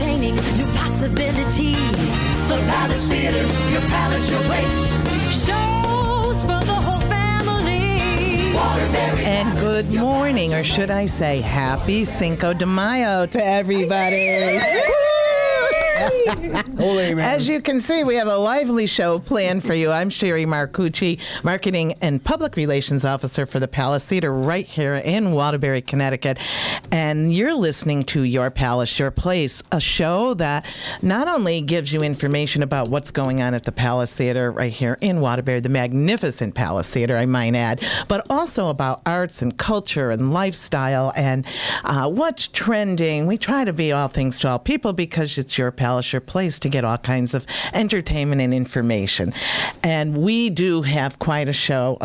entertaining, new possibilities. The Palace Theater, your palace, your place. Shows for the whole family. And good morning, or should I say, happy Cinco de Mayo to everybody. As you can see, we have a lively show planned for you. I'm Sherry Marcucci, Marketing and Public Relations Officer for the Palace Theater right here in Waterbury, Connecticut. And you're listening to Your Palace, Your Place, a show that not only gives you information about what's going on at the Palace Theater right here in Waterbury, the magnificent Palace Theater, I might add, but also about arts and culture and lifestyle and uh, what's trending. We try to be all things to all people because it's your palace, your place to get all kinds of entertainment and information. And we do have quite a show,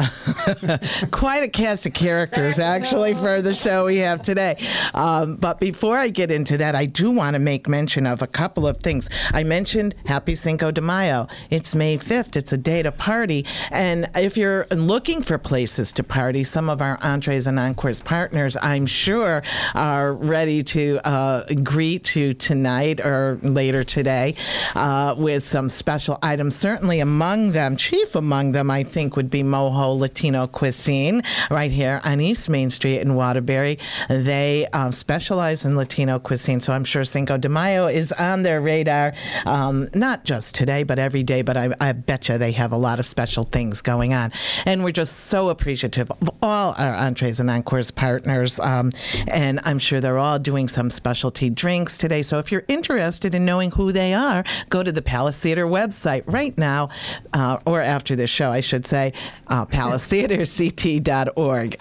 quite a cast of characters actually for the show we have today. Um, but before I get into that, I do want to make mention of a couple of things. I mentioned Happy Cinco de Mayo. It's May 5th. It's a day to party. And if you're looking for places to party, some of our entrees and encores partners, I'm sure, are ready to uh, greet you tonight or later today uh, with some special items. Certainly among them, chief among them, I think, would be Mojo Latino Cuisine right here on East Main Street in Waterbury. They um, specialize in Latino cuisine, so I'm sure Cinco de Mayo is on their radar, um, not just today, but every day. But I, I bet you they have a lot of special things going on. And we're just so appreciative of all our entrees and encores partners. Um, and I'm sure they're all doing some specialty drinks today. So if you're interested in knowing who they are, go to the Palace Theater website right now, uh, or after this show, I should say, uh, palacetheaterct.org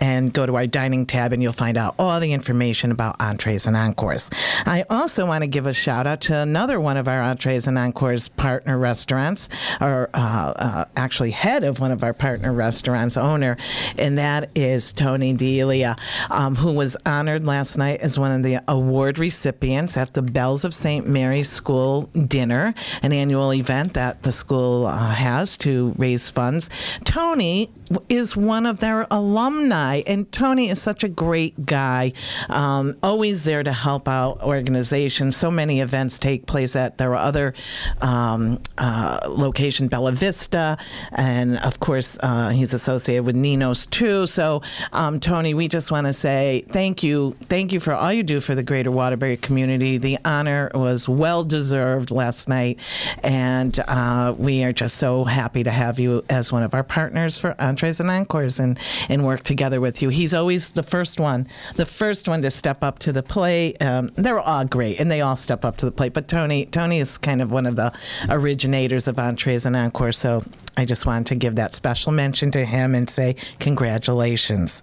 and go to our dining tab and you'll find out all the information about entrees and encores. I also want to give a shout out to another one of our entrees and encores partner restaurants, or uh, uh, actually head of one of our partner restaurants, owner, and that is Tony Delia, um, who was honored last night as one of the award recipients at the Bells of St. Mary's School dinner, an annual event that the school uh, has to raise funds. Tony is one of their alumni, and Tony is such a great guy, um, always there to help out organizations. So many events take place at their other um, uh, location, Bella Vista, and of course, uh, he's associated with Nino's too. So, um, Tony, we just want to say thank you. Thank you for all you do for the greater Waterbury community. The honor was well deserved last night, and uh, we are just so happy to have you as one of our partners for Entrees and Encores and, and work together with you. He's always the first one, the first one to step up to the plate. Um, they're all great, and they all step up to the plate. But Tony, Tony is kind of one of the originators of Entrees and encore. so I just wanted to give that special mention to him and say congratulations.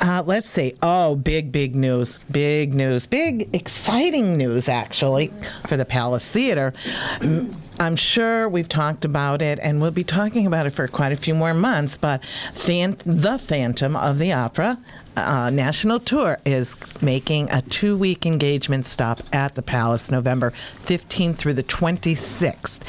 Uh, let's see. Oh, big, big news. Big news. Big, exciting news, actually, for the Palace Theater. I'm sure we've talked about it and we'll be talking about it for quite a few more months, but The Phantom of the Opera uh, national tour is making a two week engagement stop at the Palace November 15th through the 26th.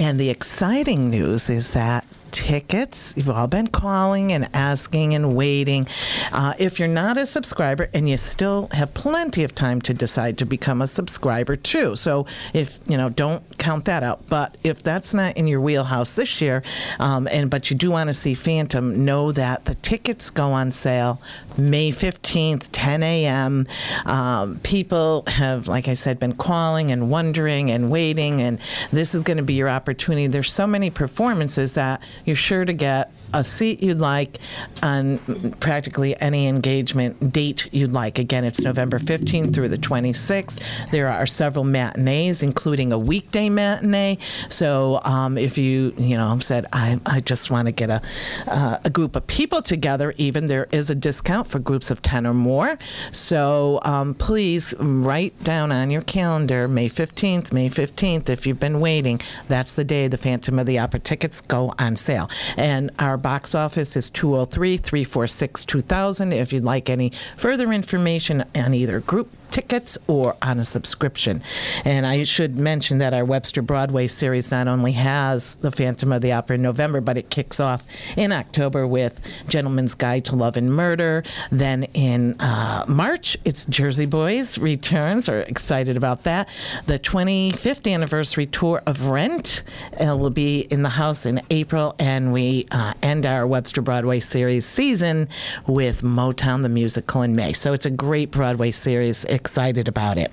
And the exciting news is that tickets. You've all been calling and asking and waiting. Uh, if you're not a subscriber and you still have plenty of time to decide to become a subscriber too. So if you know, don't count that out. But if that's not in your wheelhouse this year, um, and but you do want to see Phantom, know that the tickets go on sale May 15th, 10 a.m. Um, people have, like I said, been calling and wondering and waiting, and this is going to be your opportunity. There's so many performances that you're sure to get a seat you'd like on practically any engagement date you'd like. Again, it's November 15th through the 26th. There are several matinees, including a weekday matinee. So um, if you, you know, said, I, I just want to get a, uh, a group of people together, even there is a discount for groups of 10 or more. So um, please write down on your calendar May 15th, May 15th, if you've been waiting. That's the day the Phantom of the Opera tickets go on sale. And our box office is 203 346 2000. If you'd like any further information on either group tickets or on a subscription. And I should mention that our Webster Broadway series not only has The Phantom of the Opera in November, but it kicks off in October with Gentleman's Guide to Love and Murder. Then in uh, March, it's Jersey Boys returns. We're excited about that. The 25th anniversary tour of Rent uh, will be in the house in April, and we uh, end our Webster Broadway series season with Motown the Musical in May. So it's a great Broadway series. Excited about it.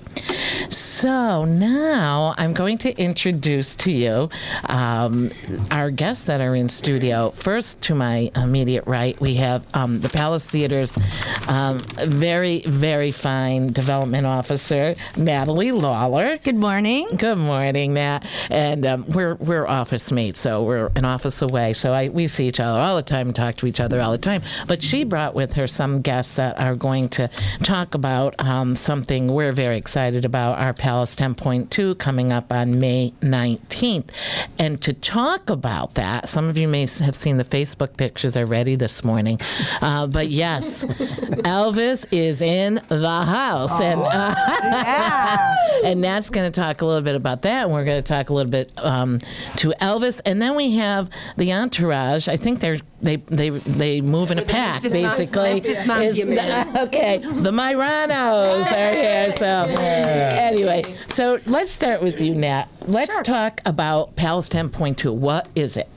So now I'm going to introduce to you um, our guests that are in studio. First, to my immediate right, we have um, the Palace Theater's um, very, very fine development officer, Natalie Lawler. Good morning. Good morning, Nat. And um, we're we're office mates, so we're an office away. So I, we see each other all the time and talk to each other all the time. But she brought with her some guests that are going to talk about um, something we're very excited about our Palace 10.2 coming up on May 19th. And to talk about that, some of you may have seen the Facebook pictures already this morning. Uh, but yes, Elvis is in the house. And, uh, and Nat's going to talk a little bit about that. And we're going to talk a little bit um, to Elvis. And then we have the entourage. I think they're they they they move in a pack Memphis basically. Memphis Monument. okay, the Myranos are here. So anyway, so let's start with you, Nat. Let's talk about Palace 10.2. What is it?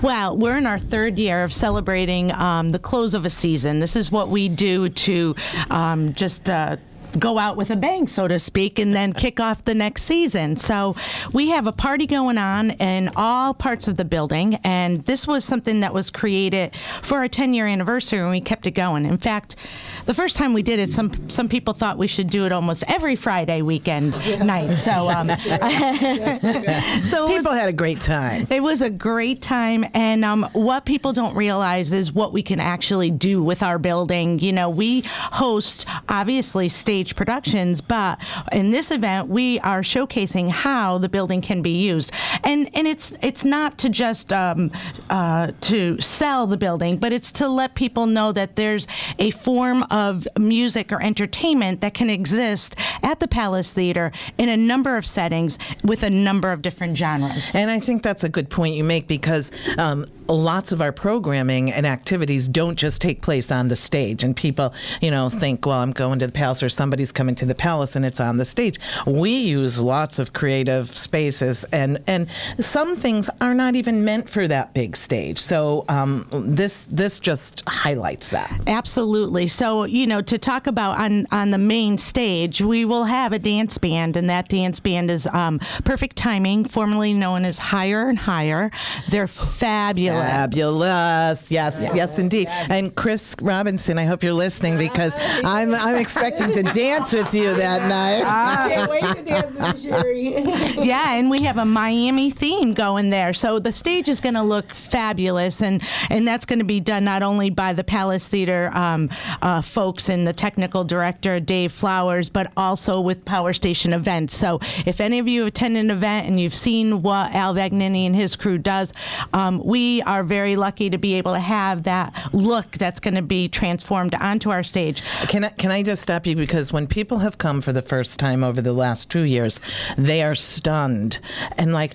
Well, we're in our third year of celebrating um, the close of a season. This is what we do to um, just. Uh, Go out with a bang, so to speak, and then kick off the next season. So, we have a party going on in all parts of the building, and this was something that was created for our 10 year anniversary, and we kept it going. In fact, the first time we did it, some some people thought we should do it almost every Friday weekend night. So, um, so it was- People had a great time. it was a great time, and um, what people don't realize is what we can actually do with our building. You know, we host obviously productions, but in this event, we are showcasing how the building can be used, and and it's it's not to just um, uh, to sell the building, but it's to let people know that there's a form of music or entertainment that can exist at the Palace Theater in a number of settings with a number of different genres. And I think that's a good point you make because um, lots of our programming and activities don't just take place on the stage. And people, you know, think, well, I'm going to the palace or somebody's coming to the palace and it's on the stage. We use lots of creative spaces, and, and some things are not even meant for that big stage. So um, this this just highlights that. Absolutely. So, you know, to talk about on on the main stage, we will have a dance band, and that dance band is um, Perfect Timing, formerly known as Higher and Higher. They're fabulous. Fabulous. Yes, yes, indeed. And Chris Robinson, I hope you're listening because I'm I'm expecting to dance with you that night. Can't wait to dance with Sherry. yeah, and we have a Miami theme going there. So the stage is going to look fabulous, and and that's going to be done not only by the Palace Theater um, uh, folks and the technical director Dave Flowers, but also with Power Station Events. So if any of you attend an event and you've seen what Al Vagnini and his crew does, um, we are very lucky to be able to have that look that's going to be transformed onto our stage. Can I, can I just stop you because when people have come for the first time over the last two years, they are stunned and like.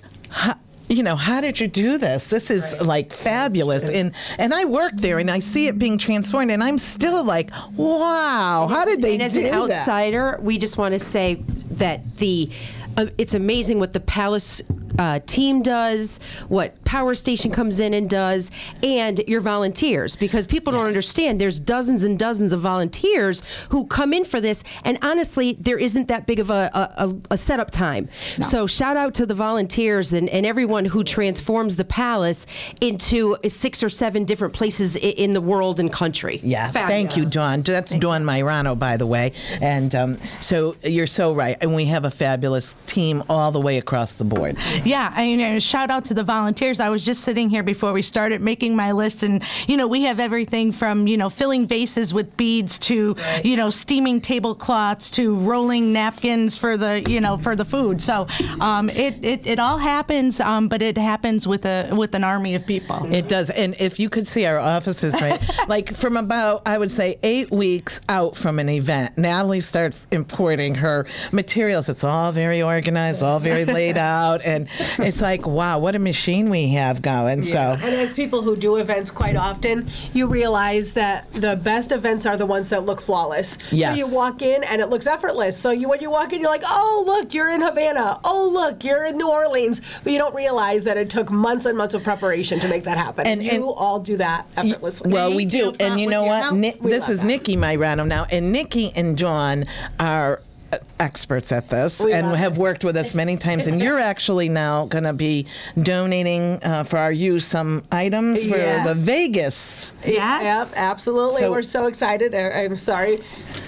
You know, how did you do this? This is like fabulous. And and I work there and I see it being transformed and I'm still like, wow, how did they and as do an that? outsider, we just want to say that the uh, it's amazing what the Palace uh, team does, what Power Station comes in and does, and your volunteers. Because people don't understand, there's dozens and dozens of volunteers who come in for this, and honestly, there isn't that big of a, a, a- a setup time. So shout out to the volunteers and, and everyone who transforms the Palace into six or seven different places in the world and country. Yeah, It's thank you, fabulous. Dawn. That's Dawn Myrano, by the way. And um, so you're so right. And we have a fabulous team all the way across the board. Yeah, I mean, uh, shout out to the volunteers. Volunteers. I was just sitting here before we started making my list, and you know, we have everything from you know filling vases with beads to you know steaming tablecloths to rolling napkins for the you know for the food. So um, it, it it all happens, um, but it happens with a with an army of people. It does. And if you could see our offices, right? like from about, I would say, eight weeks out from an event, Natalie starts importing her materials. It's all very organized, all very laid out. And it's like, wow, what a machine we have going. So. And as people who do events quite often, you realize that the best events are the ones that look flawless. Yes. So you walk in and it looks effortless. So you when you walk in, you're like, oh look, you're in Havana. Oh look, you're in New Orleans. But you don't realize that it took months and months of preparation to make that happen. And- you and- all do that effortlessly. Well, we do. And you know what? help. Ni- this is that. Nikki Myrano now. And Nikki and John are experts at this We and love have worked with us many times. And you're actually now going to be donating uh, for our use some items for Yes. the Vegas. Yes. Yep, absolutely. So- We're so excited. I- I'm sorry.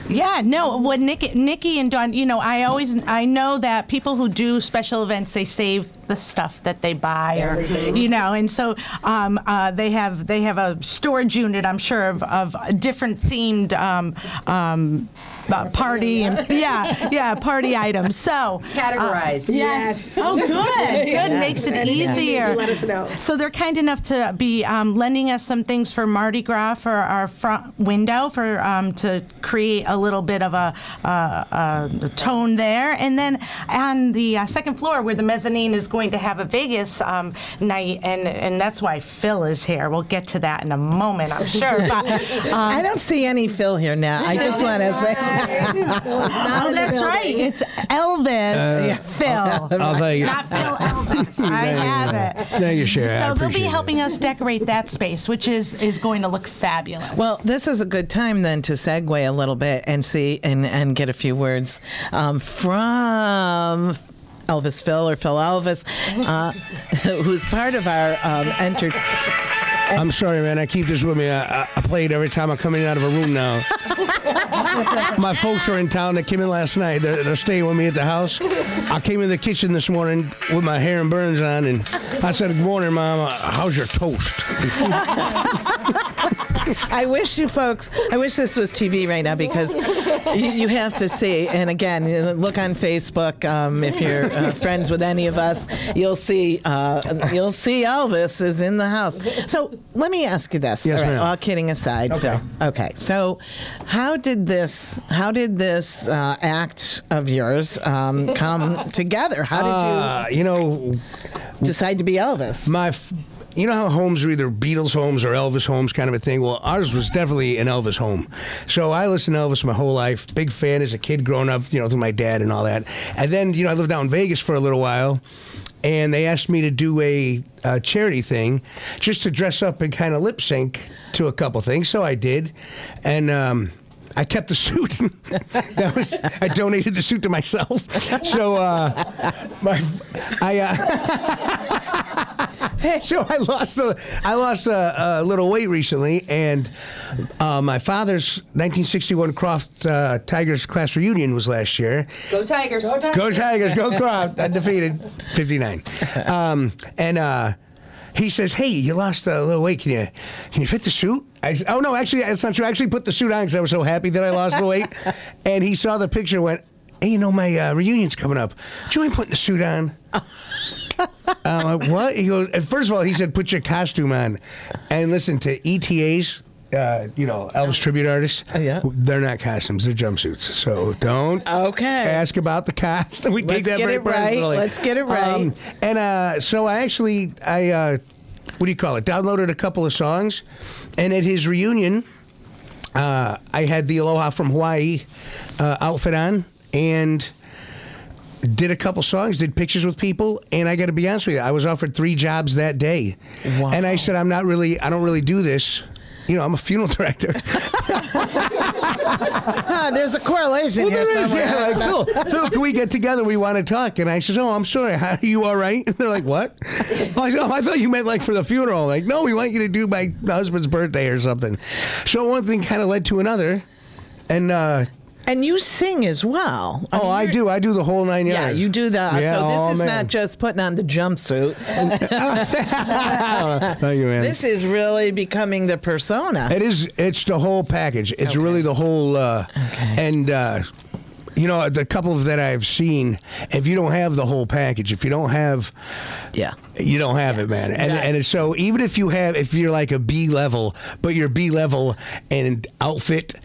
Yeah, no. What Nikki, Nikki and Don, you know, I always, I know that people who do special events, they save the stuff that they buy, or you know, and so um, uh, they have they have a storage unit, I'm sure, of, of different themed um, um, uh, party and yeah, yeah, party items. So Categorize. uh, yes. Oh, good. Good makes it easier. let us know. So they're kind enough to be um, lending us some things for Mardi Gras for our front window for um, to create a little bit of a, uh, a tone there, and then on the uh, second floor where the mezzanine is going to have a Vegas um, night, and and that's why Phil is here. We'll get to that in a moment, I'm sure. But um, I don't see any Phil here now. I just want to say. oh, that's right. It's Elvis Phil. I'll tell you. Not Phil Elvis. I have it. Thank you, Sherry. I So they'll be appreciate it. helping us decorate that space, which is is going to look fabulous. Well, this is a good time then to segue a little bit and see and, and get a few words um, from Elvis Phil or Phil Elvis, uh, who's part of our um, enter. I'm sorry, man. I keep this with me. I, I, play it every time I come in out of a room now. My folks are in town. They came in last night. They're, they're staying with me at the house. I came in the kitchen this morning with my hair and burns on, and I said, "Good morning, Mom. Uh, How's your toast?" I wish you folks, I wish this was TV right now because you, you have to see. And again, look on Facebook. Um, if you're uh, friends with any of us, you'll see uh, you'll see Elvis is in the house. So let me ask you this. Yes, all, right, ma'am. all kidding aside, Phil. Okay. So how did this how did this uh, act of yours um, come together? How did Uh, you know, decide to be Elvis? my f- you know how homes are either Beatles homes or Elvis homes kind of a thing? Well ours was definitely an Elvis home. So I listened to Elvis my whole life. Big fan as a kid growing up you know through my dad and all that. And then you know I lived out in Vegas for a little while and they asked me to do a, uh charity thing just to dress up and kind of lip sync to a couple things. So I did. And um I kept the suit. that was I donated the suit to myself. So uh, my I uh, so I lost a I lost a, a little weight recently, and uh, my father's 1961 Croft uh, Tigers class reunion was last year. Go Tigers. Go Tigers, go Croft, undefeated, 59. Um, and uh, he says, "Hey, you lost a little weight. Can you can you fit the suit?" I said, "Oh no, actually, that's not true. I actually put the suit on because I was so happy that I lost the weight." and he saw the picture, and went, "Hey, you know my uh, reunion's coming up. Do you mind putting the suit on?" I'm like, what? He goes, and first of all, he said, put your costume on. And listen to ETAs, uh, you know, Elvis tribute artists. yeah. They're not costumes, they're jumpsuits. So don't Okay. ask about the costume. We take that get it right. Let's get it right. and uh, so I actually, I, uh, what do you call it? Downloaded a couple of songs. And at his reunion, uh, I had the Aloha from Hawaii uh, outfit on. And did a couple songs, did pictures with people, and I got to be honest with you, I was offered three jobs that day, Wow. and I said, I'm not really, I don't really do this. You know, I'm a funeral director. There's a correlation Well, here there is, yeah. Like, Phil, Phil, can we get together? We want to talk. And I says, Oh, I'm sorry. How, are you all right? And they're like, What? Oh, I, said, oh, I thought you meant like for the funeral. Like, no, we want you to do my husband's birthday or something. So one thing kind of led to another, and uh, And you sing as well. Oh, I do. I do the whole nine yards. Yeah, you do that. Yeah, so this oh, is man. not just putting on the jumpsuit. Thank you, man. this is really becoming the persona. It is. It's the whole package. It's really the whole. Uh, And uh, you know, the couple that I've seen, if you don't have the whole package, if you don't have, yeah. you don't have it, man. And Right. and so even if you have, if you're like a B level, but you're B level and outfit,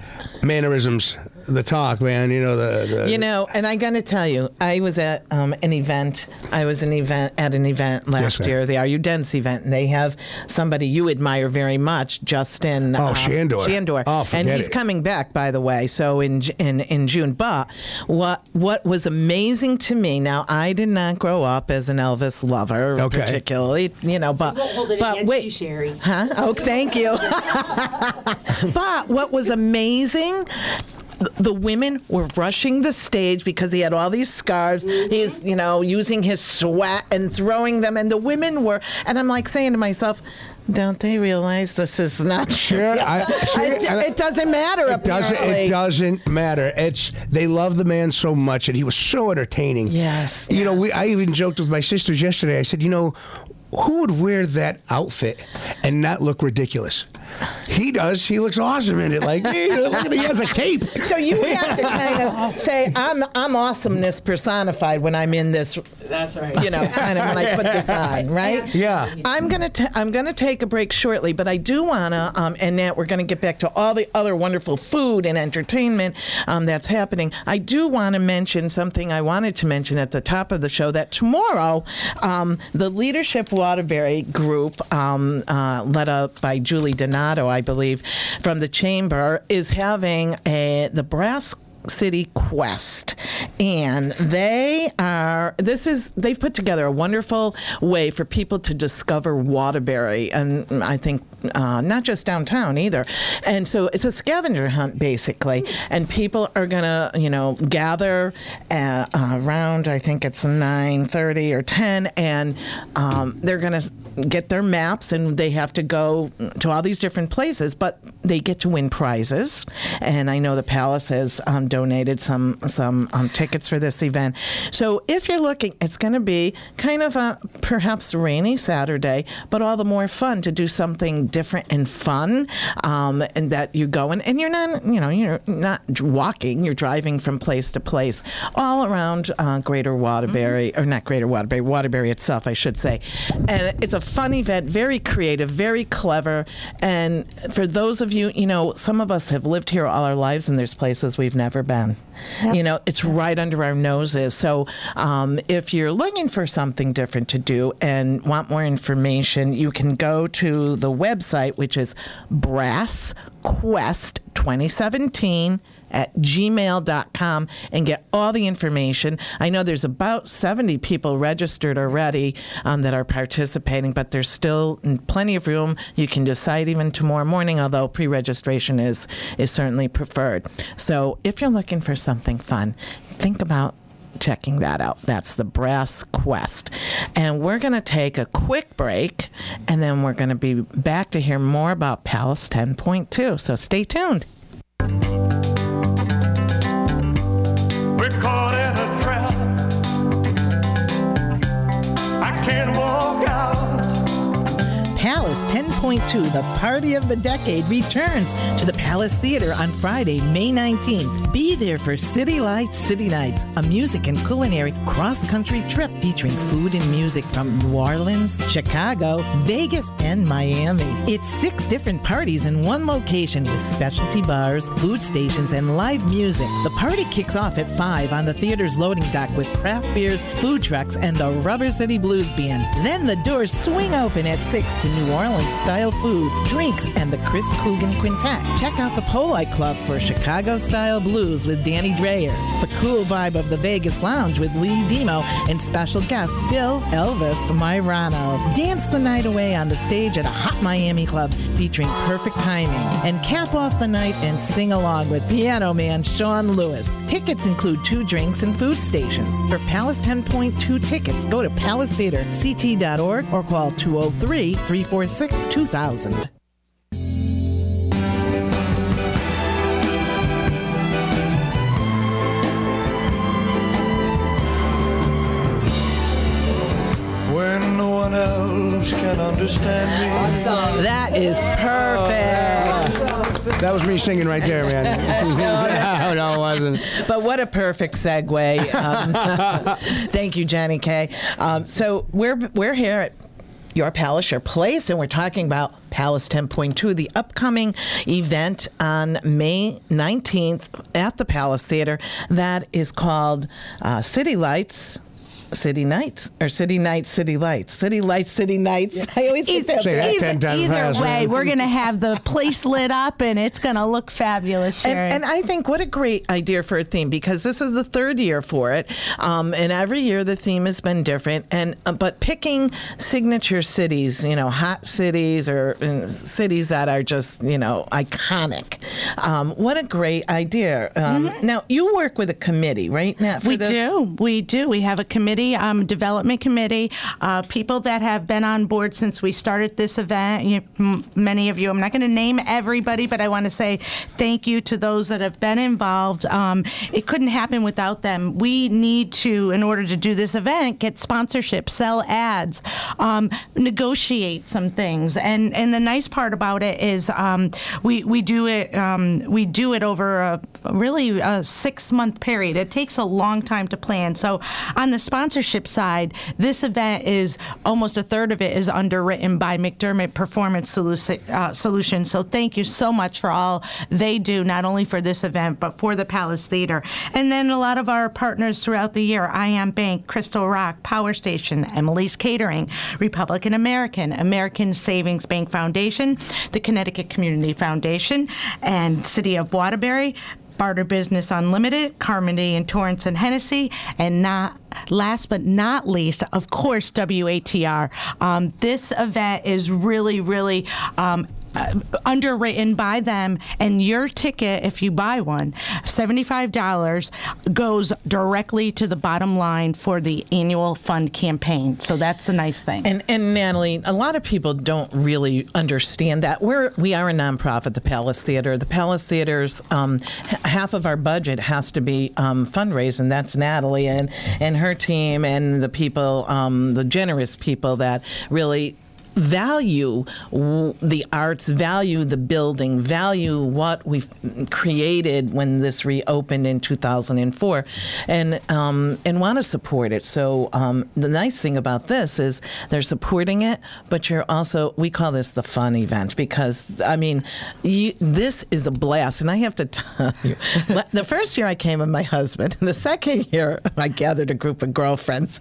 mannerisms, the talk, man. You know the. the You know, and I'm going to tell you, I was at um, an event. I was an event at an event last ma'am. year, the Are You Dense event, and they have somebody you admire very much, Justin. Oh, uh, Shandor. Shandor, Oh, and he's it. coming back, by the way. So in in in June. But what what was amazing to me? Now I did not grow up as an Elvis lover, Okay. particularly. You know, but won't hold it but against wait, you, Sherry. Huh? Oh, thank you. but what was amazing th- the women were rushing the stage because he had all these scars. He's, mm-hmm. you know, using his sweat and throwing them, and the women were. And I'm like saying to myself, "Don't they realize this is not Sure, I- sure, it, I- it doesn't matter. It doesn't. apparently. It doesn't matter. It's they love the man so much, and he was so entertaining. Yes, You know, we. I even joked with my sisters yesterday. I said, you know, who would wear that outfit and not look ridiculous? He does. He looks awesome in it. Like, hey, look at me. He has a cape. So you have to kind of say, "I'm I'm awesomeness personified when I'm in this." That's right. You know, kind of when I put this on, right? Yeah. I'm gonna ta- I'm gonna take a break shortly, but I do wanna um, and Nat, we're gonna get back to all the other wonderful food and entertainment um, that's happening. I do want to mention something I wanted to mention at the top of the show that tomorrow, um, the Leadership Waterbury Group, um, uh, led up by Julie Donato, I believe, from the Chamber, is having a the brass City Quest, and they are. This is they've put together a wonderful way for people to discover Waterbury, and I think uh, not just downtown either. And so it's a scavenger hunt basically, and people are gonna you know gather uh, around. I think it's nine thirty or ten, and um, they're gonna get their maps and they have to go to all these different places, but they get to win prizes. And I know the Palace has um, donated some some um, tickets for this event. So if you're looking, it's going to be kind of a perhaps rainy Saturday, but all the more fun to do something different and fun. Um, and that you're going and you're not, you know, you're not walking, you're driving from place to place all around uh, Greater Waterbury, or not Greater Waterbury, Waterbury itself, I should say. And it's a fun event, very creative, very clever. And for those of you, you know, some of us have lived here all our lives, and there's places we've never been. You know, it's right under our noses. So um, if you're looking for something different to do and want more information, you can go to the website, which is Brass Quest 2017 at gmail.com and get all the information. I know there's about 70 people registered already um, that are participating, but there's still plenty of room. You can decide even tomorrow morning, although pre registration is, is certainly preferred. So if you're looking for something fun, think about checking that out. That's the Brass Quest. And we're going to take a quick break and then we're going to be back to hear more about Palace 10.2. So stay tuned. the party of the decade, returns to the Palace Theater on Friday, May 19th. Be there for City Lights City Nights, a music and culinary cross country trip featuring food and music from New Orleans, Chicago, Vegas, and Miami. It's six different parties in one location with specialty bars, food stations, and live music. The party kicks off at 5 on the theater's loading dock with craft beers, food trucks, and the Rubber City Blues Band. Then the doors swing open at 6 to New Orleans style food, drinks, and the Chris Coogan Quintet. Check out the Poli Club for Chicago style blues with Danny Dreyer, the cool vibe of the Vegas Lounge with Lee Demo, and special guest Phil Elvis Myrano. Dance the night away on the stage at a hot Miami club featuring perfect timing. And cap off the night and sing along with piano man Sean Lewis. Tickets include two drinks and food stations. For Palace 10.2 tickets, go to palacetheaterct.org or call 203 346 2000. Can understand me. That is perfect. That was me singing right there, man. no, no, it wasn't. But what a perfect segue. Um, thank you, Jenny K. Um, so we're we're here at your Palace, your place, and we're talking about Palace 10.2, the upcoming event on May 19th at the Palace Theater that is called uh, City Lights. City Nights or City Nights, City Lights, City Lights, City Nights. I always get that. Say that either, ten times either fast. way, we're going to have the place lit up and it's going to look fabulous, Sharon. And, and I think what a great idea for a theme because this is the third year for it, um, and every year the theme has been different. And uh, but picking signature cities, you know, hot cities or uh, cities that are just you know iconic. Um, what a great idea! Um, Now you work with a committee, right? Now for we this? do. We do. We have a committee, um, development committee, uh, people that have been on board since we started this event. You, m- many of you, I'm not going to name everybody, but I want to say thank you to those that have been involved. Um, it couldn't happen without them. We need to, in order to do this event, get sponsorship, sell ads, um, negotiate some things. And and the nice part about it is um, we we do it um, we do it over a really a six month period. It takes a long time to plan. So on the sponsorship side, this event is almost a third of it is underwritten by McDermott Performance Solu- uh, Solutions. So thank you so much for all they do, not only for this event but for the Palace Theater, and then a lot of our partners throughout the year: Ion Bank, Crystal Rock, Power Station, Emily's Catering, Republican American, American Savings Bank Foundation, the Connecticut Community Foundation, and City of Waterbury. Barter Business Unlimited, Carmody and Torrance and Hennessey, and not last but not least, of course, WATR. Um, this event is really, really. Um, uh, underwritten by them, and your ticket, if you buy one, $75 goes directly to the bottom line for the annual fund campaign. So that's the nice thing. And, and Natalie, a lot of people don't really understand that we're we are a nonprofit, the Palace Theater. The Palace Theater's um, h- half of our budget has to be um, fundraising. That's Natalie and and her team and the people, um, the generous people that really value the arts, value the building, value what we've created when this reopened in 2004, and um, and want to support it. So um, the nice thing about this is they're supporting it, but you're also we call this the fun event because I mean you, this is a blast, and I have to tell you, the first year I came with my husband, and the second year I gathered a group of girlfriends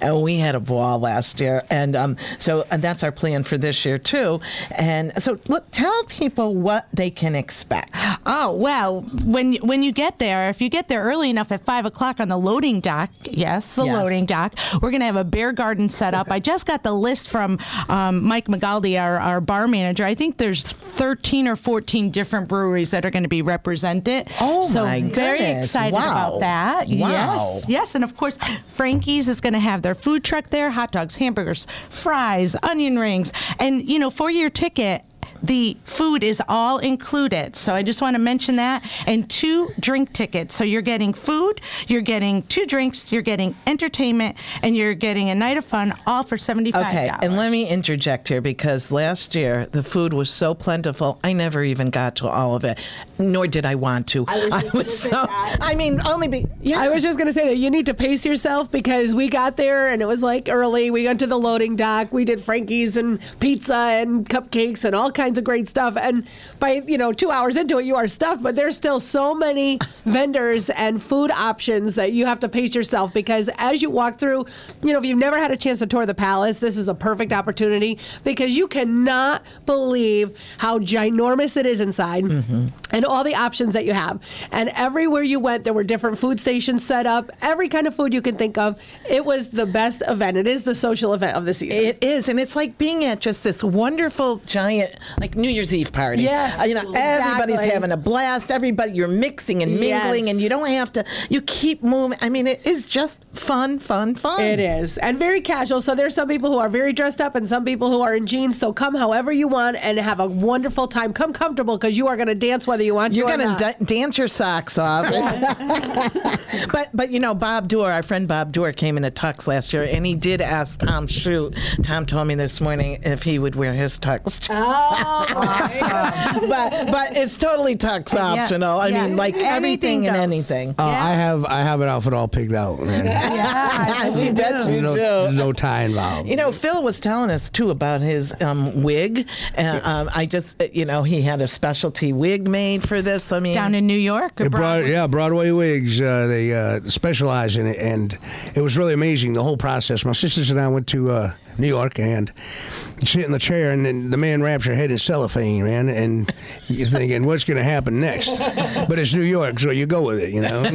and we had a ball last year. And um, so and that's our plan for this year too. And so look, tell people what they can expect. Oh well, when when you get there, if you get there early enough at five o'clock on the loading dock, yes, the Yes. loading dock, we're gonna have a beer garden set up. I just got the list from um, Mike McGaldy, our, our bar manager. I think there's 13 or 14 different breweries that are going to be represented. Oh, so my very goodness. excited Wow. about that. Wow. Yes, yes, and of course Frankie's is going to have their food truck there: hot dogs, hamburgers, fries, onion rings, and you know for your ticket the food is all included. So I just want to mention that. And two drink tickets. So you're getting food, you're getting two drinks, you're getting entertainment, and you're getting a night of fun, all for $75. Okay, and let me interject here because last year the food was so plentiful, I never even got to all of it, nor did I want to. I was just gonna say so. that. I mean, only be. Yeah, I was just going to say that you need to pace yourself because we got there and it was like early. We went to the loading dock. We did Frankie's and pizza and cupcakes and all kinds of great stuff. And by, you know, two hours into it, you are stuffed, but there's still so many vendors and food options that you have to pace yourself because as you walk through, you know, if you've never had a chance to tour the palace, this is a perfect opportunity because you cannot believe how ginormous it is inside mm-hmm. and all the options that you have. And everywhere you went, there were different food stations set up, every kind of food you can think of. It was the best event. It is the social event of the season. It is, and it's like being at just this wonderful giant like New Year's Eve party. Yes, Uh, you know, everybody's having a blast. Everybody, you're mixing and mingling, Yes. and you don't have to. You keep moving. I mean, it is just fun, fun, fun. It is. And very casual. So there's some people who are very dressed up and some people who are in jeans. So come however you want and have a wonderful time. Come comfortable because you are going to dance whether you want to. You're gonna not. da- dance your socks off. but but you know Bob Doer, our friend Bob Doer, came in a tux last year, and he did ask Tom Shoot. Tom told me this morning if he would wear his tux. Too. but but it's totally tux optional. I yeah. mean, like everything Anything and anything. Uh, I have I have an outfit all picked out. Man. Yeah, you bet you no, do. no tie involved. You know, Phil was telling us too about his um, wig. Uh, um, I just, uh, you know, he had a specialty wig made for this. I mean, down in New York. or It brought, yeah, Broadway wigs. Uh, they uh, specialize in it, and it was really amazing the whole process. My sisters and I went to uh, New York and you sit in the chair, and then the man wraps your head in cellophane, man, and you're thinking, what's going to happen next? But it's New York, so you go with it, you know.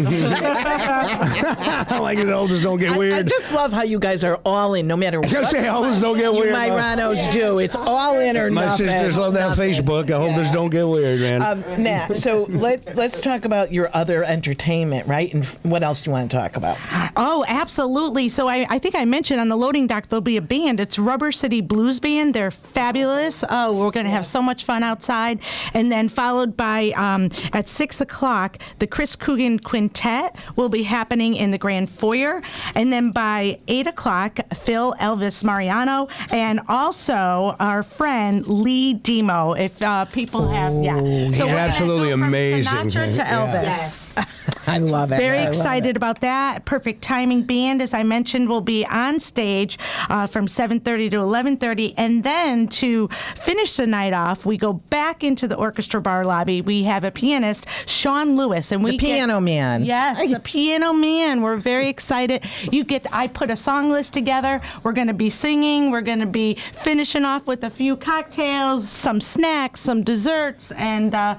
like the elders don't get I, weird. I just love how you guys are all in, no matter what. Just say elders don't get you weird. Myranos do. It's all in or My nothing. sisters love that Nothing. Facebook. I hope this don't get weird, man. Um, Nat, so let let's talk about your other entertainment, right? And f- what else do you want to talk about? Oh, absolutely. So I, I think I mentioned on the loading dock there'll be a band. It's Rubber City Blues Band. They're fabulous. Oh, we're going to have so much fun outside. And then followed by um, at six o'clock, the Chris Coogan Quintet will be happening in the Grand Foyer. And then by eight o'clock, Phil Elvis Myrano and also our friend Lee Demo. If uh, people have, yeah. he's we're absolutely go from amazing. Sinatra to Yeah. Elvis. Yes. I love it. Very I excited it. about that. Perfect Timing Band, as I mentioned, will be on stage uh, from 7:30 to 11:30, and then to finish the night off, we go back into the orchestra bar lobby. We have a pianist, Sean Lewis, and we The get- piano man. Yes, the piano man. We're very excited. You get. I put a song list together. We're going to be singing. We're going to be finishing off with a few cocktails, some snacks, some desserts, and. Uh,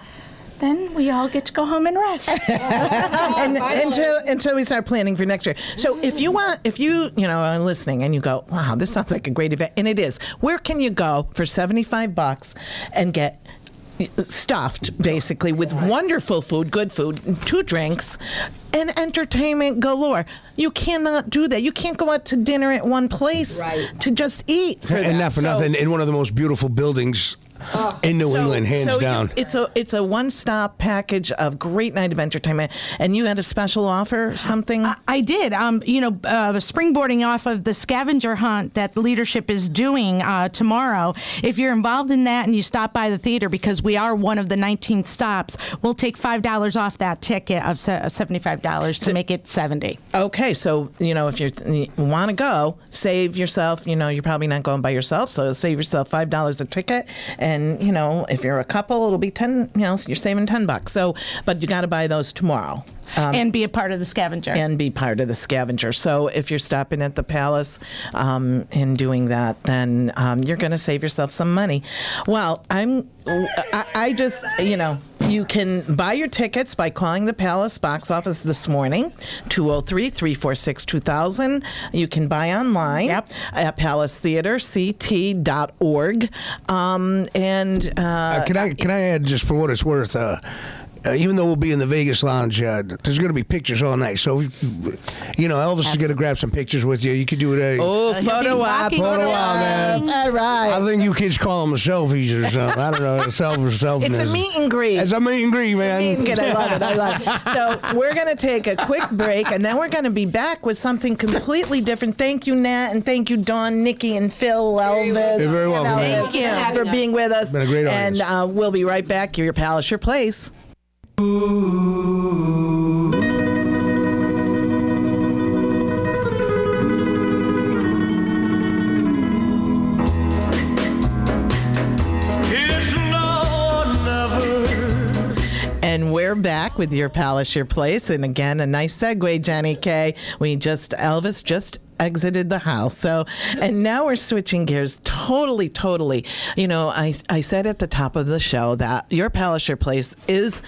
then we all get to go home and rest. and until until we start planning for next year. So if you want, if you you know are listening and you go, wow, this sounds like a great event, and it is. Where can you go for seventy five bucks and get? Stuffed basically with wonderful food, good food, two drinks, and entertainment galore. You cannot do that. You can't go out to dinner at one place Right. to just eat. For and that. not for So- nothing, in one of the most beautiful buildings in New so- England, hands so down. it's a it's a one stop package of great night of entertainment, and you had a special offer, something. I did. Um, you know, uh, springboarding off of the scavenger hunt that the leadership is doing uh, tomorrow. If you're involved in that and you stop by the theater, because we are one of the 19 stops, we'll take five dollars off that ticket of seventy-five dollars to make it 70. Okay, so you know if you're, you want to go, save yourself. You know you're probably not going by yourself, so save yourself five dollars a ticket. And you know if you're a couple, it'll be ten. You know so you're saving ten bucks. So, but you got to buy those tomorrow. Um, and be a part of the scavenger. and be part of the scavenger. So if you're stopping at the palace um, and doing that, then um, you're going to save yourself some money. Well, I'm, I, I just, you know. You can buy your tickets by calling the Palace box office this morning, 203 346 2000. You can buy online Yep. at palacetheaterct.org. Um, and uh, Uh, can I can I add just for what it's worth? Uh, uh, even though we'll be in the Vegas lounge, uh, there's going to be pictures all night. So, you know, Elvis is going to grab some pictures with you. You could do it. Uh, oh, he'll be photo op. walking Photo Photo op, man. All right. I think you kids call them selfies or something. I don't know, self or self. It's a meet and greet. It's a meet and greet, man. Meet and greet. I love it. I love it. So we're going to take a quick break, and then we're going to be back with something completely different. Thank you, Nat, and thank you, Dawn, Nikki, and Phil, Elvis. You're very and welcome, man. Elvis, Thank you. for being with us. Been a great And audience. uh, we'll be right back. Your palace, your place. Back with your palace, your place. And again, a nice segue, Jenny K. We just Elvis just exited the house. So, and now we're switching gears totally, totally. You know, I, I said at the top of the show that your your place is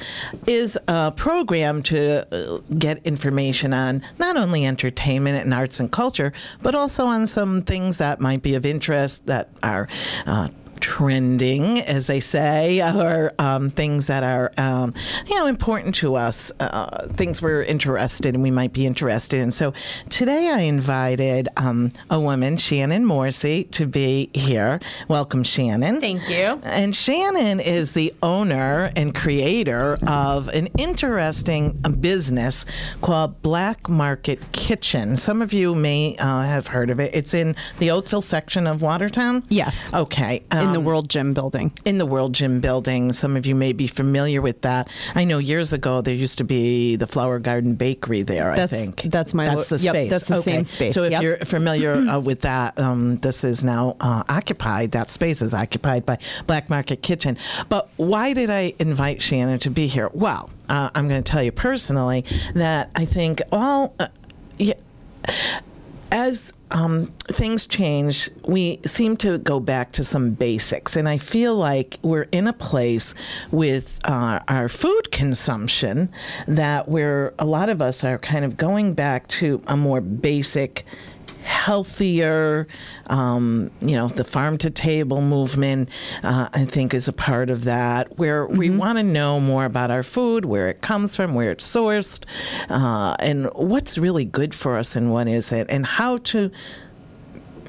is a program to uh, get information on not only entertainment and arts and culture, but also on some things that might be of interest that are. Uh, trending, as they say, or um, things that are, um, you know, important to us, uh, things we're interested in, we might be interested in. So today I invited um, a woman, Shannon Morsey, to be here. Welcome, Shannon. Thank you. And Shannon is the owner and creator of an interesting uh, business called Black Market Kitchen. Some of you may uh, have heard of it. It's in the Oakville section of Watertown. Yes. Okay. In the um, World Gym building. in the World Gym building. Some of you may be familiar with that. I know years ago there used to be the Flower Garden Bakery there. That's- I think that's my that's lo- the yep, space. that's the okay. same space, So if yep. you're familiar uh, with that, um, this is now uh, occupied. That space is occupied by Black Market Kitchen. But why did I invite Shannon to be here? Well, uh, I'm going to tell you personally that I think all. Uh, yeah, as um, things change, we seem to go back to some basics. And I feel like we're in a place with uh, our food consumption that where a lot of us are kind of going back to a more basic healthier. Um, you know, the farm to table movement, uh, I think, is a part of that, where we want to know more about our food, where it comes from, where it's sourced, uh, and what's really good for us and what isn't, and how to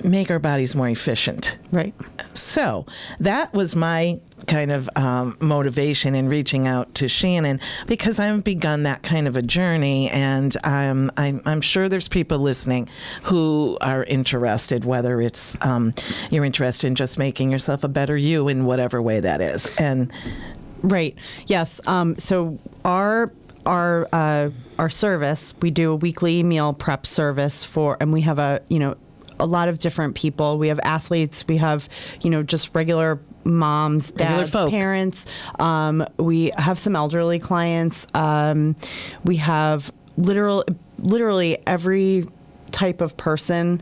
make our bodies more efficient. Right. So that was my kind of um, motivation in reaching out to Shannon because I've begun that kind of a journey, and I'm, I'm, I'm sure there's people listening who are interested, whether it's um, you're interested in just making yourself a better you in whatever way that is. And Right. Yes. Um, so our our uh, our service, we do a weekly meal prep service for, and we have a you know a lot of different people. We have athletes. We have you know just regular moms, dads, parents. Um, we have some elderly clients. Um, we have literal literally every type of person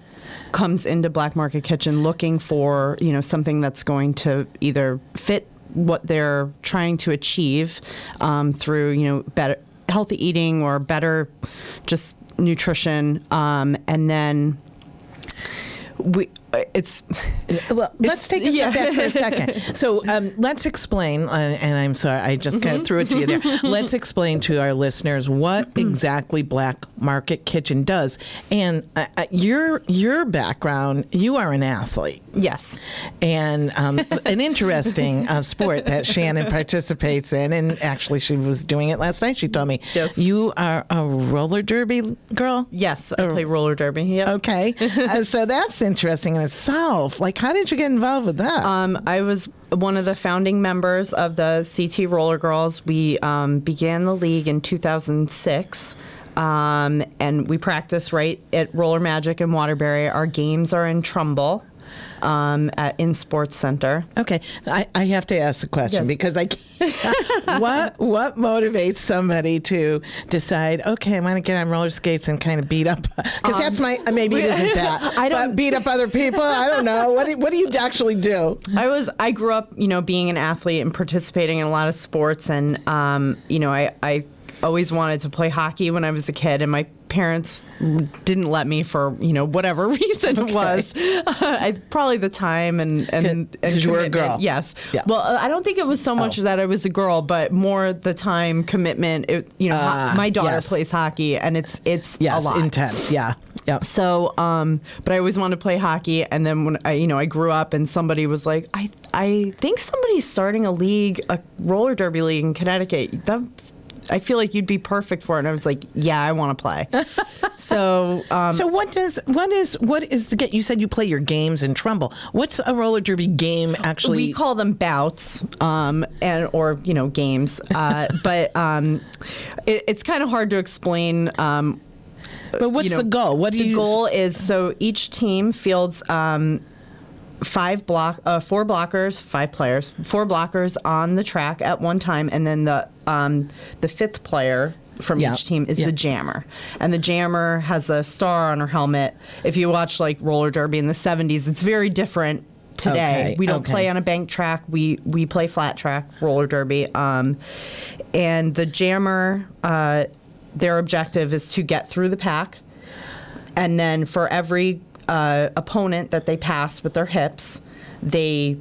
comes into Black Market Kitchen looking for you know something that's going to either fit what they're trying to achieve um, through you know better healthy eating or better just nutrition um, and then we it's Well, let's take a step yeah. back for a second. So um, let's explain, uh, and I'm sorry, I just kind of threw it to you there. let's explain to our listeners what exactly Black Market Kitchen does. And uh, uh, your your background, you are an athlete. yes And um, an interesting uh, sport that Shannon participates in, and actually she was doing it last night. She told me, Yes. "You are a roller derby girl." yes I play roller derby yep. Okay, uh, so that's interesting in itself. Like, how did you get involved with that? Um, I was one of the founding members of the CT Roller Girls. We um, began the league in 2006. Um, and we practice right at Roller Magic in Waterbury. Our games are in Trumbull um, at in Sports Center. Okay, I, I have to ask a question Yes. because I can't- what what motivates somebody to decide? Okay, I'm going to get on roller skates and kind of beat up because that's my maybe it isn't that. Um, I don't- beat up other people. I don't know. What do, what do you actually do? I was I grew up, you know, being an athlete and participating in a lot of sports, and um, you know, I I always wanted to play hockey when I was a kid, and my parents didn't let me for you know whatever reason it was. I, probably the time and and, and you were a girl. Yes. Yeah. Well, uh, I don't think it was so much Oh. that I was a girl, but more the time commitment. It, you know, ho- Ah, my daughter yes. plays hockey, and it's it's Yes, a lot. intense. Yeah, yeah. So, um, but I always wanted to play hockey, and then when I, you know, I grew up, and somebody was like, "I, I think somebody's starting a league, a roller derby league in Connecticut. That, I feel like you'd be perfect for it." And I was like, "Yeah, I want to play." so, um, So what does what is what is the get? You said you play your games in Trumbull. What's a roller derby game actually? we call them bouts, um, and or you know games, uh, but um, it, it's kind of hard to explain. Um, but what's you know, the goal? What do the you? goal is so each team fields um, five block uh, four blockers five players four blockers on the track at one time and then the um, the fifth player from Yeah. each team is Yeah. the jammer and the jammer has a star on her helmet if you watch like roller derby in the 70s it's very different today Okay, we don't okay. play on a bank track we we play flat track roller derby um, and the jammer uh, their objective is to get through the pack and then for every uh, opponent that they pass with their hips, they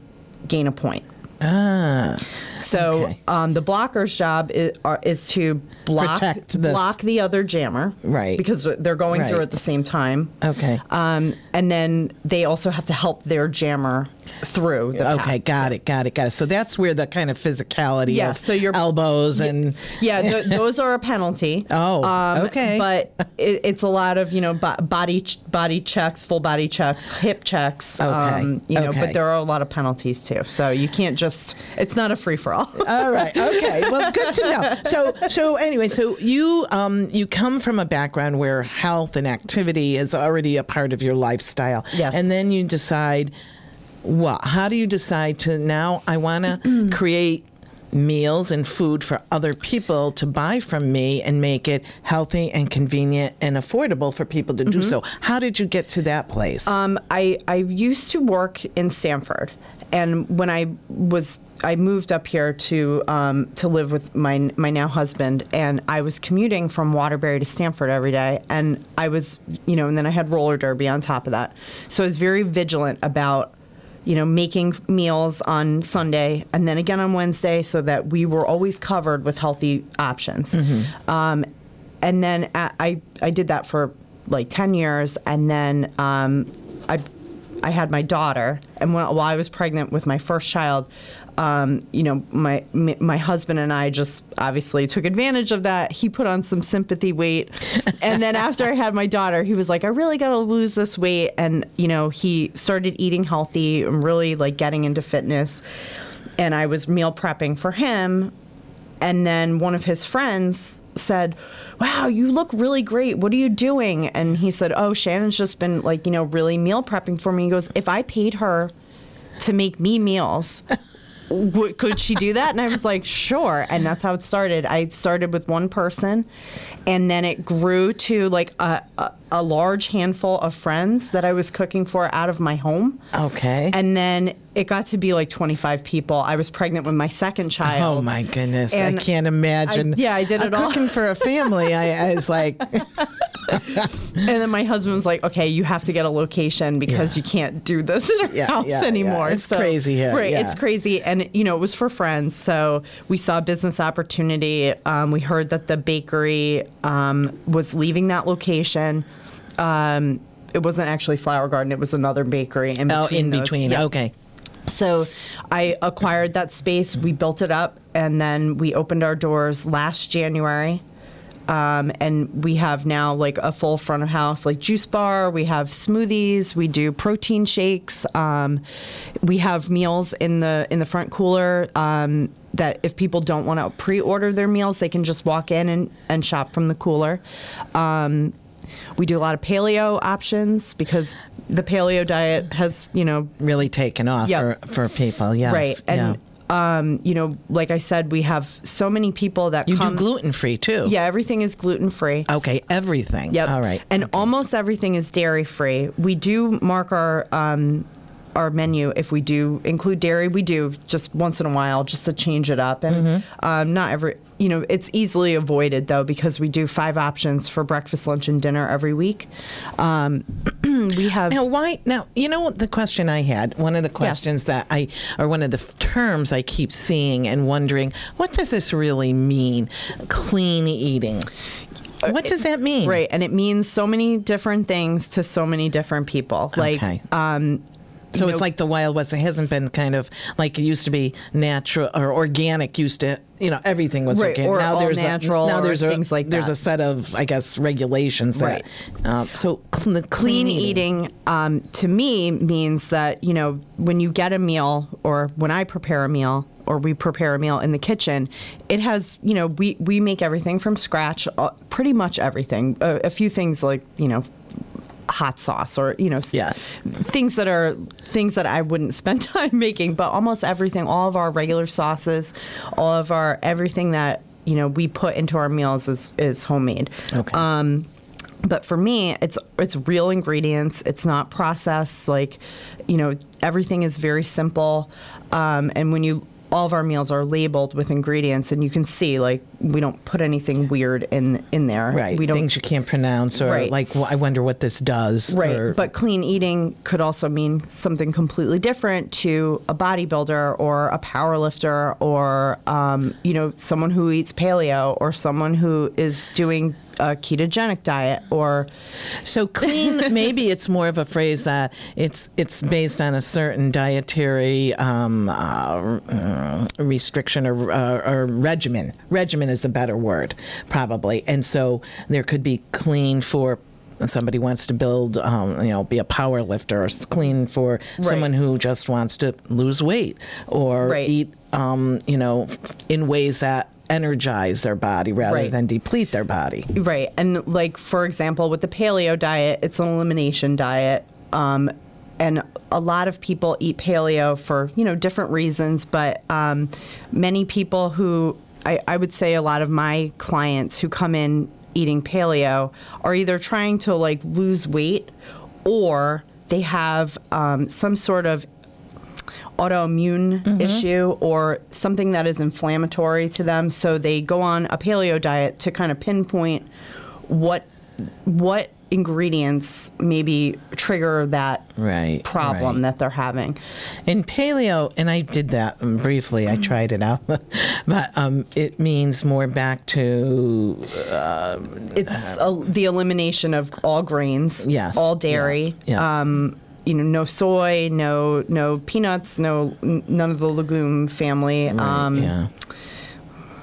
gain a point. Ah. So Okay. um, the blocker's job is, are, is to block block the other jammer, Right. Because they're going through at the same time. Okay. Um, and then they also have to help their jammer through. The Okay, path. got it, got it, got it. So that's where the kind of physicality Yeah, of so your- elbows and Yeah, th- those are a penalty. Um, Oh, okay. But it, it's a lot of you know bo- body ch- body checks, full body checks, hip checks. Okay, you know, okay. but there are a lot of penalties too. So you can't just. It's not a free for all. All right. Okay. Well, good to know. So, so anyway, so you um, you come from a background where health and activity is already a part of your lifestyle. Yes. And then you decide, what? How do you decide to now? I want to create meals and food for other people to buy from me and make it healthy and convenient and affordable for people to do so. How did you get to that place? Um, I I used to work in Stamford, and when I was I moved up here to um, to live with my my now husband, and I was commuting from Waterbury to Stamford every day, and I was you know, and then I had roller derby on top of that, so I was very vigilant about you know, making meals on Sunday and then again on Wednesday so that we were always covered with healthy options. Um, and then I, I did that for like 10 years. And then um, I, I had my daughter. And when, while I was pregnant with my first child, um, you know, my my husband and I just obviously took advantage of that. He put on some sympathy weight, and then after I had my daughter, he was like, "I really got to lose this weight," and you know, he started eating healthy and really like getting into fitness. And I was meal prepping for him, and then one of his friends said, Wow, you look really great. What are you doing? And he said, Oh, Shannon's just been like, you know, really meal prepping for me. He goes, If I paid her to make me meals, could she do that? And I was like, Sure. And that's how it started. I started with one person, and then it grew to like a, a, a large handful of friends that I was cooking for out of my home. okay. And then it got to be like 25 people. I was pregnant with my second child. Oh my goodness! And I can't imagine. I- yeah, I did it all. Cooking for a family, I, I was like, And then my husband was like, "Okay, you have to get a location because you can't do this in our Yeah, house yeah, yeah. anymore." It's crazy here, right? yeah. It's crazy, and you know, it was for friends. So we saw a business opportunity. Um, we heard that the bakery um, was leaving that location. Um, it wasn't actually Flower Garden; it was another bakery in between. oh, in those. between. Yeah. Okay. So I acquired that space, we built it up, and then we opened our doors last January. Um, and we have now like a full front of house, like juice bar. We have smoothies. We do protein shakes. Um, we have meals in the in the front cooler um, that if people don't want to pre-order their meals, they can just walk in and, and shop from the cooler. Um, we do a lot of paleo options because the paleo diet has you know Really taken off Yep. for, for people. Yes. Right. And um, you know, like I said, we have so many people that you come. do gluten free too. Yeah, everything is gluten free. Okay. Everything. Yep. All right. And almost everything is dairy free. We do mark our um, our menu if we do include dairy. We do just once in a while, just to change it up, and Mm-hmm. um, not every. You know, it's easily avoided though because we do five options for breakfast, lunch, and dinner every week. Um, we have. Now, why? Now, you know the question I had. One of the questions that I, or one of the f- terms I keep seeing and wondering, what does this really mean? Clean eating. What does that mean? Right, and it means so many different things to so many different people. Like, Okay. um, So it's know- like the Wild West. It hasn't been kind of like it used to be natural or organic. Used to, you know, everything was Right, organic. or now all there's natural A, now there's a, things like There's that. a set of, I guess, regulations that. Um, so cl- the clean eating um, to me means that you know when you get a meal or when I prepare a meal or we prepare a meal in the kitchen, it has you know we we make everything from scratch, uh, pretty much everything. A, a few things like you know hot sauce or you know Yes. things that are things that I wouldn't spend time making, but almost everything, all of our regular sauces, all of our everything that you know we put into our meals is is homemade. Okay. Um, but for me, it's it's real ingredients. It's not processed. Like, you know, everything is very simple. Um, and when you all of our meals are labeled with ingredients, and you can see like we don't put anything weird in in there. Right. We don't Things you can't pronounce, or Right. like, well, I wonder what this does. Right. or- But clean eating could also mean something completely different to a bodybuilder or a power lifter or, um, you know, someone who eats paleo or someone who is doing a ketogenic diet or So clean, maybe it's more of a phrase that it's it's based on a certain dietary um, uh, uh, restriction or, uh, or regimen. Regimen is a better word, probably. And so there could be clean for somebody wants to build, um, you know, be a power lifter, or clean for someone who just wants to lose weight or Right. eat, um, you know, in ways that energize their body rather Right. than deplete their body. Right. And like for example, with the paleo diet, it's an elimination diet. Um, and a lot of people eat paleo for, you know, different reasons, but um, many people who I, I would say a lot of my clients who come in eating paleo are either trying to like lose weight or they have um, some sort of autoimmune issue or something that is inflammatory to them. So they go on a paleo diet to kind of pinpoint what what ingredients maybe trigger that Right, problem right. that they're having. In paleo, and I did that briefly. I tried it out, but um, it means more back to It's a, the elimination of all grains, Yes, all dairy. yeah. Um, you know, no soy, no no peanuts, no n- none of the legume family. Um, yeah.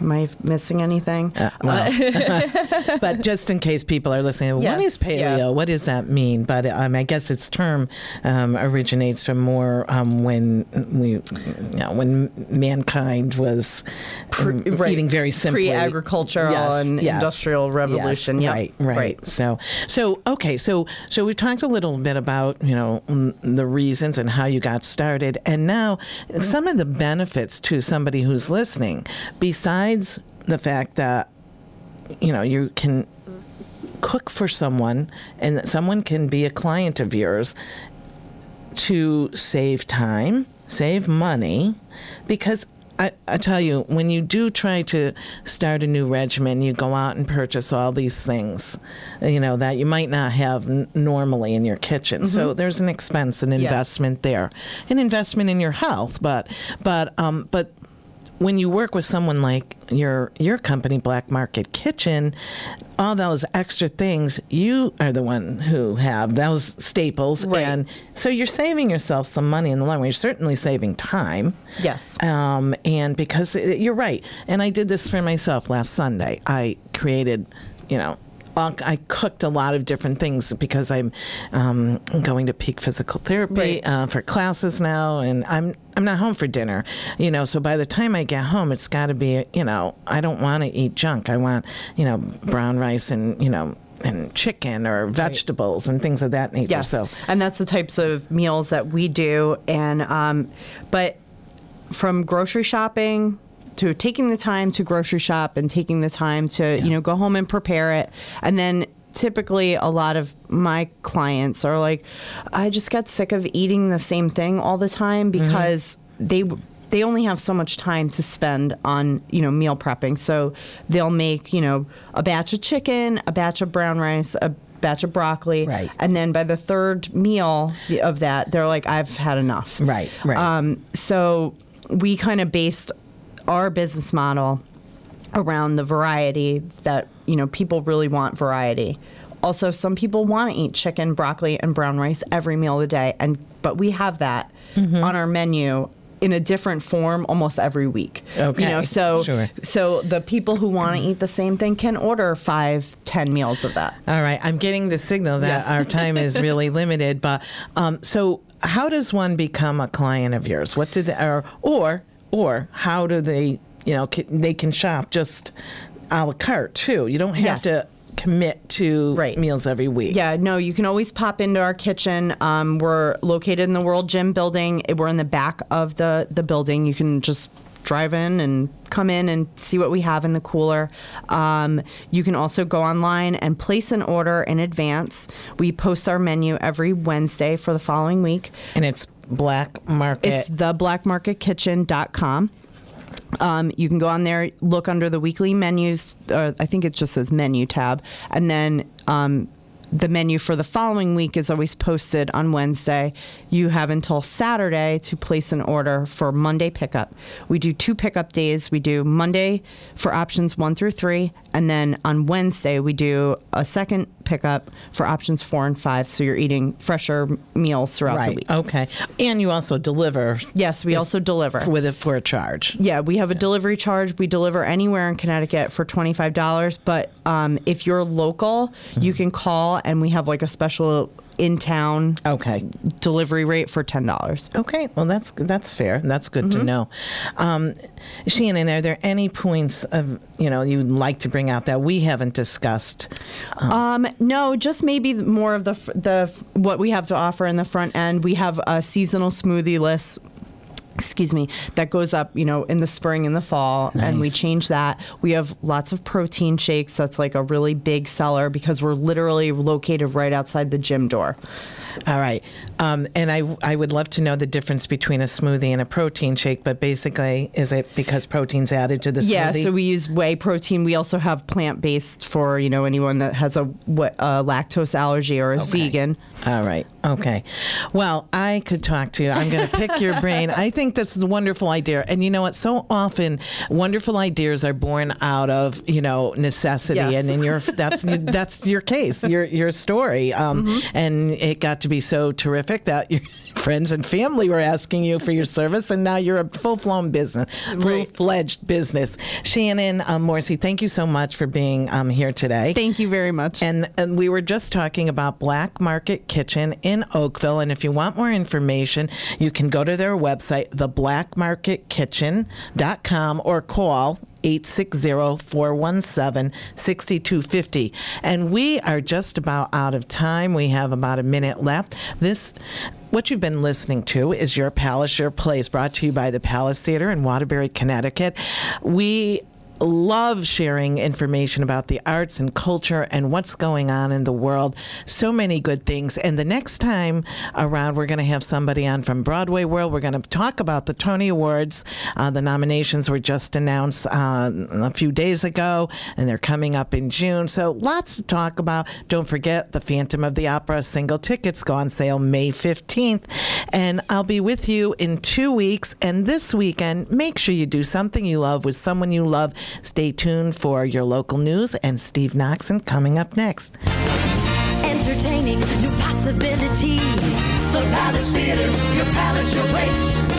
Am I missing anything? Uh, well, but just in case people are listening, what Yes, is paleo? yeah. What does that mean? But um, I guess its term um, originates from more um, when we, you know, when mankind was um, right. eating very simply, Pre-agricultural and industrial revolution. Yes, Yep. right, right, Right. So, so okay, so so we've talked a little bit about you know the reasons and how you got started, and now some of the benefits to somebody who's listening, besides the fact that you know you can cook for someone and that someone can be a client of yours to save time, save money, because I, I tell you, when you do try to start a new regimen, you go out and purchase all these things, you know, that you might not have n- normally in your kitchen. So there's an expense, an investment there, an investment in your health. But, but, um, but when you work with someone like your your company black market kitchen all those extra things you are the one who have those staples. Right. and so you're saving yourself some money in the long run. You're certainly saving time. Yes. um, and because it- you're right. And i did this for myself last sunday. I created you know all- I cooked a lot of different things because I'm um, going to peak physical therapy Right. uh, for classes now, and I'm I'm not home for dinner. You know, so by the time I get home, it's got to be you know I don't want to eat junk. I want you know brown rice and you know and chicken or vegetables and things of that nature. Yes, So and that's the types of meals that we do. And um, but from grocery shopping to taking the time to grocery shop and taking the time to you know go home and prepare it, and then typically a lot of my clients are like, I just got sick of eating the same thing all the time because they they only have so much time to spend on you know meal prepping. So they'll make you know a batch of chicken a batch of brown rice a batch of broccoli. Right. and then by the third meal of that they're like i've had enough. Right, right. um, so we kind of based our business model around the variety that you know people really want variety also some people want to eat chicken broccoli and brown rice every meal of the day and but we have that Mm-hmm. on our menu in a different form almost every week Okay, you know so sure. so the people who want to eat the same thing can order five ten meals of that All right, I'm getting the signal that Yeah. our time is really limited. But um, so, how does one become a client of yours? What do they or or or how do they? You know, can, they can shop just a la carte too. You don't have Yes. to commit to Right. meals every week. Yeah, no, you can always pop into our kitchen. Um, we're located in the World Gym building. We're in the back of the, the building. You can just drive in and come in and see what we have in the cooler. Um, you can also go online and place an order in advance. We post our menu every Wednesday for the following week. and it's black market. It's the theblackmarketkitchen.com. Um, you can go on there, look under the weekly menus. Uh, I think it just says menu tab, and then um, the menu for the following week is always posted on Wednesday. You have until Saturday to place an order for Monday pickup. We do two pickup days. We do Monday for options one through three, and then on Wednesday we do a second pickup for options four and five. So you're eating fresher meals throughout the week. Okay. And you also deliver Yes, we also deliver. with it for a charge. Yeah, we have a delivery charge. We deliver anywhere in Connecticut for twenty five dollars. But um, if you're local, you can call, and we have like a special in town Okay. delivery rate for ten dollars. Okay, well that's that's fair. That's good Mm-hmm. to know. Um, Shannon, are there any points of you know you'd like to bring out that we haven't discussed? Um, no, just maybe more of the the what we have to offer in the front end. We have a seasonal smoothie list. Excuse me, that goes up, you know, in the spring and the fall, and we change that. We have lots of protein shakes. That's like a really big seller because we're literally located right outside the gym door. All right, um, and I I would love to know the difference between a smoothie and a protein shake. But basically, is it because protein's added to the Yeah, smoothie? Yeah, so we use whey protein. We also have plant based for you know anyone that has a, wh- a lactose allergy or is vegan. All right. Okay. Well, I could talk to you. I'm going to pick your brain. I think this is a wonderful idea. And you know what? So often, wonderful ideas are born out of you know necessity, Yes. and in your that's that's your case, your your story. Um, And it got to be so terrific that your friends and family were asking you for your service, and now you're a full flown business, full fledged business. Shannon um, Morrissey, thank you so much for being um, here today. Thank you very much. And, and we were just talking about Black Market Kitchen in Oakville. And if you want more information, you can go to their website, theblackmarketkitchen.com, or call 860-417-6250 and we are just about out of time. We have about a minute left. This what you've been listening to is your palace your place brought to you by the palace theater in waterbury connecticut. We love sharing information about the arts and culture and what's going on in the world. So many good things. And the next time around, we're going to have somebody on from Broadway World. We're going to talk about the Tony Awards. Uh, the nominations were just announced uh, a few days ago, and they're coming up in June. So lots to talk about. Don't forget the Phantom of the Opera single tickets go on sale May 15th. And I'll be with you in two weeks. And this weekend, make sure you do something you love with someone you love. Stay tuned for your local news and Steve Noxon coming up next. Entertaining new possibilities. The Palace Theater, your palace, your place.